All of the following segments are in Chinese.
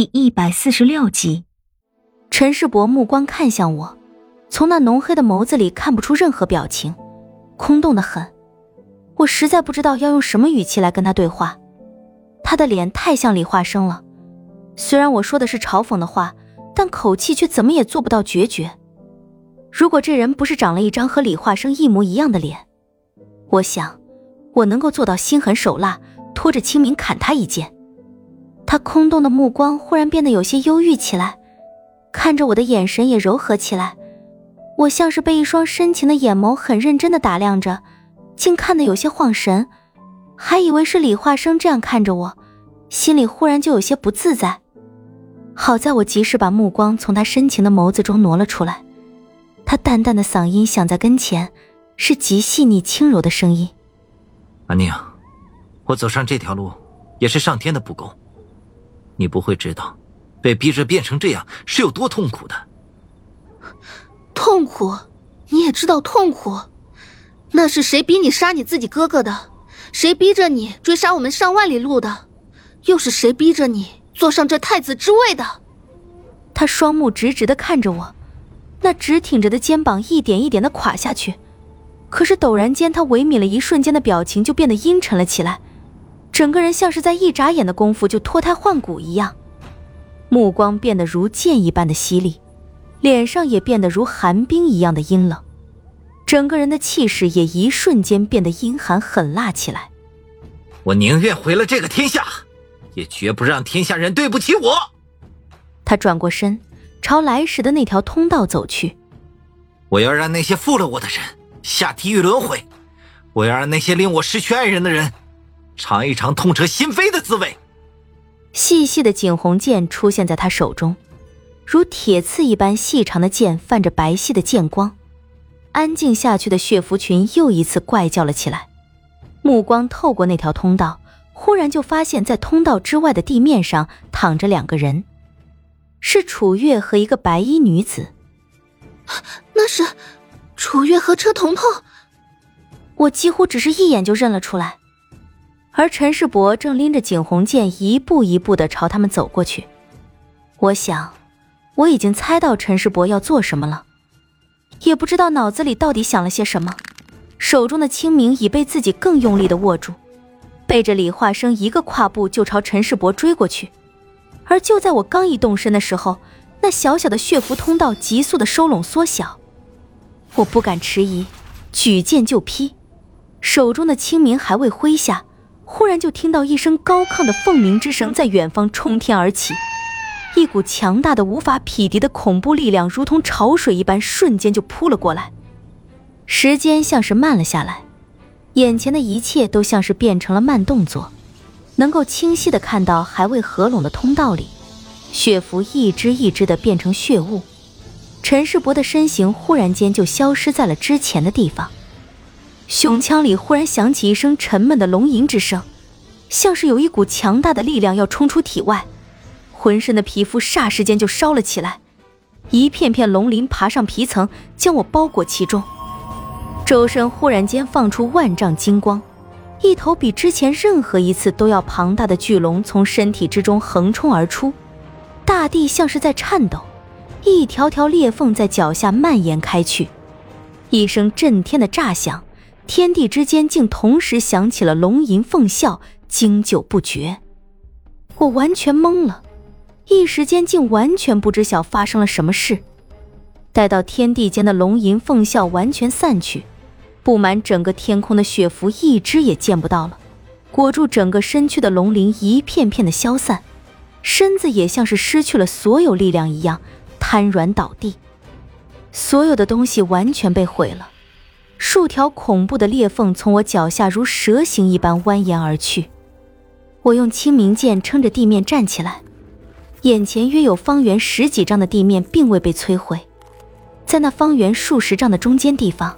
第一百四十六集，陈世伯目光看向我，从那浓黑的眸子里看不出任何表情，空洞的很。我实在不知道要用什么语气来跟他对话。他的脸太像李化生了，虽然我说的是嘲讽的话，但口气却怎么也做不到决绝。如果这人不是长了一张和李化生一模一样的脸，我想我能够做到心狠手辣，拖着清明砍他一剑。他空洞的目光忽然变得有些忧郁起来，看着我的眼神也柔和起来。我像是被一双深情的眼眸很认真的打量着，竟看得有些晃神，还以为是李化生这样看着我，心里忽然就有些不自在。好在我及时把目光从他深情的眸子中挪了出来，他淡淡的嗓音响在跟前，是极细腻轻柔的声音：“安宁，我走上这条路，也是上天的不公。”你不会知道，被逼着变成这样是有多痛苦的。痛苦，你也知道痛苦。那是谁逼你杀你自己哥哥的？谁逼着你追杀我们上万里路的？又是谁逼着你坐上这太子之位的？他双目直直的看着我，那直挺着的肩膀一点一点的垮下去。可是陡然间，他萎靡了一瞬间的表情就变得阴沉了起来。整个人像是在一眨眼的功夫就脱胎换骨一样，目光变得如剑一般的犀利，脸上也变得如寒冰一样的阴冷，整个人的气势也一瞬间变得阴寒狠辣起来。我宁愿毁了这个天下，也绝不让天下人对不起我。他转过身，朝来时的那条通道走去。我要让那些负了我的人下地狱轮回，我要让那些令我失去爱人的人。尝一尝痛彻心扉的滋味。细细的景洪剑出现在他手中，如铁刺一般细长的剑泛着白皙的剑光。安静下去的血符群又一次怪叫了起来，目光透过那条通道，忽然就发现，在通道之外的地面上躺着两个人，是楚月和一个白衣女子。那是楚月和车彤彤。我几乎只是一眼就认了出来。而陈世伯正拎着景洪剑，一步一步的朝他们走过去。我想，我已经猜到陈世伯要做什么了，也不知道脑子里到底想了些什么。手中的清明已被自己更用力的握住，背着李化生一个跨步就朝陈世伯追过去。而就在我刚一动身的时候，那小小的血符通道急速的收拢缩小，我不敢迟疑，举剑就劈，手中的清明还未挥下。忽然就听到一声高亢的凤鸣之声在远方冲天而起，一股强大的无法匹敌的恐怖力量，如同潮水一般，瞬间就扑了过来。时间像是慢了下来，眼前的一切都像是变成了慢动作，能够清晰的看到还未合拢的通道里，血符一只一只的变成血雾，陈世伯的身形忽然间就消失在了之前的地方。胸腔里忽然响起一声沉闷的龙吟之声，像是有一股强大的力量要冲出体外，浑身的皮肤霎时间就烧了起来，一片片龙鳞爬上皮层，将我包裹其中。周身忽然间放出万丈金光，一头比之前任何一次都要庞大的巨龙从身体之中横冲而出，大地像是在颤抖，一条条裂缝在脚下蔓延开去，一声震天的炸响。天地之间竟同时响起了龙吟凤啸，经久不绝。我完全懵了，一时间竟完全不知晓发生了什么事。待到天地间的龙吟凤啸完全散去，布满整个天空的血符一只也见不到了，裹住整个身躯的龙鳞一片片的消散，身子也像是失去了所有力量一样瘫软倒地，所有的东西完全被毁了。数条恐怖的裂缝从我脚下如蛇形一般蜿蜒而去，我用清明剑撑着地面站起来，眼前约有方圆十几丈的地面并未被摧毁，在那方圆数十丈的中间地方，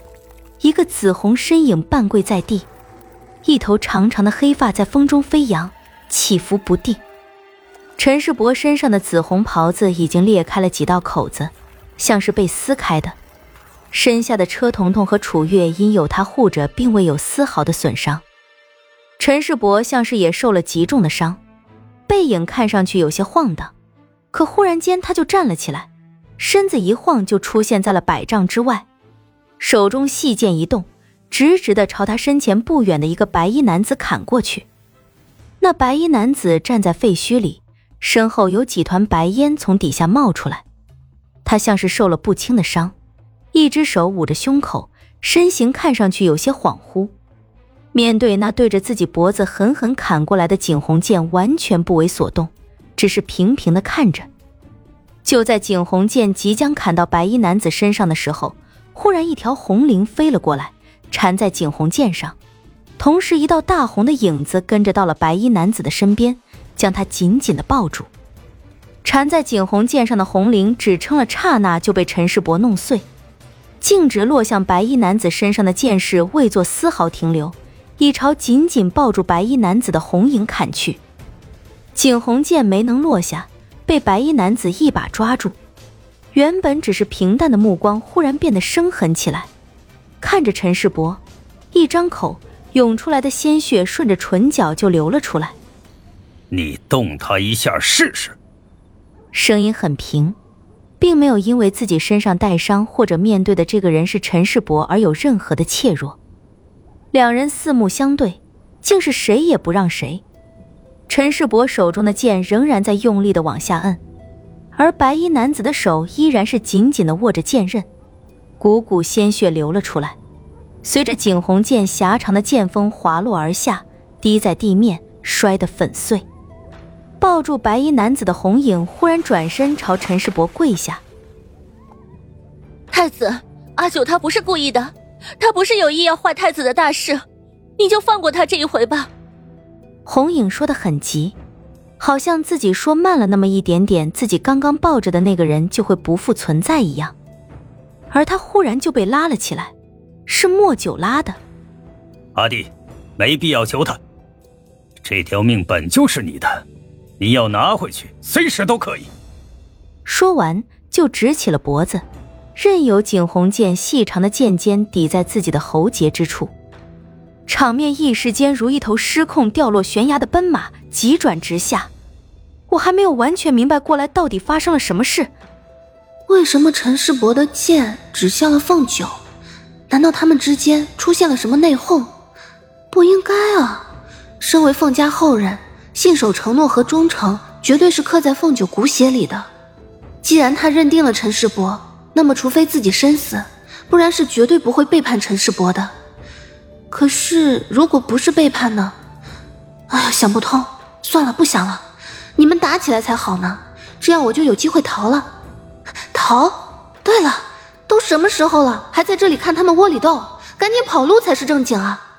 一个紫红身影半跪在地，一头长长的黑发在风中飞扬，起伏不定。陈世伯身上的紫红袍子已经裂开了几道口子，像是被撕开的。身下的车彤彤和楚月因有他护着，并未有丝毫的损伤。陈世伯像是也受了极重的伤，背影看上去有些晃荡，可忽然间他就站了起来，身子一晃就出现在了百丈之外，手中细剑一动，直直的朝他身前不远的一个白衣男子砍过去。那白衣男子站在废墟里，身后有几团白烟从底下冒出来，他像是受了不轻的伤，一只手捂着胸口，身形看上去有些恍惚。面对那对着自己脖子狠狠砍过来的景洪剑，完全不为所动，只是平平的看着。就在景洪剑即将砍到白衣男子身上的时候，忽然一条红绫飞了过来，缠在景洪剑上，同时一道大红的影子跟着到了白衣男子的身边，将他紧紧的抱住。缠在景洪剑上的红绫只撑了刹那，就被陈世伯弄碎，径直落向白衣男子身上的剑势未做丝毫停留。已朝紧紧抱住白衣男子的红影砍去，景洪剑没能落下，被白衣男子一把抓住。原本只是平淡的目光忽然变得生狠起来，看着陈世伯，一张口，涌出来的鲜血顺着唇角就流了出来。你动他一下试试。声音很平，并没有因为自己身上带伤或者面对的这个人是陈世伯而有任何的怯弱。两人四目相对，竟是谁也不让谁。陈世伯手中的剑仍然在用力的往下摁，而白衣男子的手依然是紧紧的握着剑刃，股股鲜血流了出来，随着景洪剑狭长的剑锋滑落而下，滴在地面，摔得粉碎。抱住白衣男子的红影忽然转身朝陈世伯跪下：“太子，阿九他不是故意的。”他不是有意要坏太子的大事，你就放过他这一回吧。红影说的很急，好像自己说慢了那么一点点，自己刚刚抱着的那个人就会不复存在一样。而他忽然就被拉了起来，是莫九拉的。阿弟，没必要求他，这条命本就是你的，你要拿回去，随时都可以。说完，就直起了脖子。任由景洪剑细长的剑尖抵在自己的喉结之处，场面一时间如一头失控掉落悬崖的奔马，急转直下。我还没有完全明白过来，到底发生了什么事？为什么陈世伯的剑指向了凤九？难道他们之间出现了什么内讧？不应该啊！身为凤家后人，信守承诺和忠诚，绝对是刻在凤九骨血里的。既然他认定了陈世伯。那么，除非自己身死，不然是绝对不会背叛陈世伯的。可是，如果不是背叛呢？哎呀，想不通，算了，不想了。你们打起来才好呢，这样我就有机会逃了。逃？对了，都什么时候了，还在这里看他们窝里斗？赶紧跑路才是正经啊！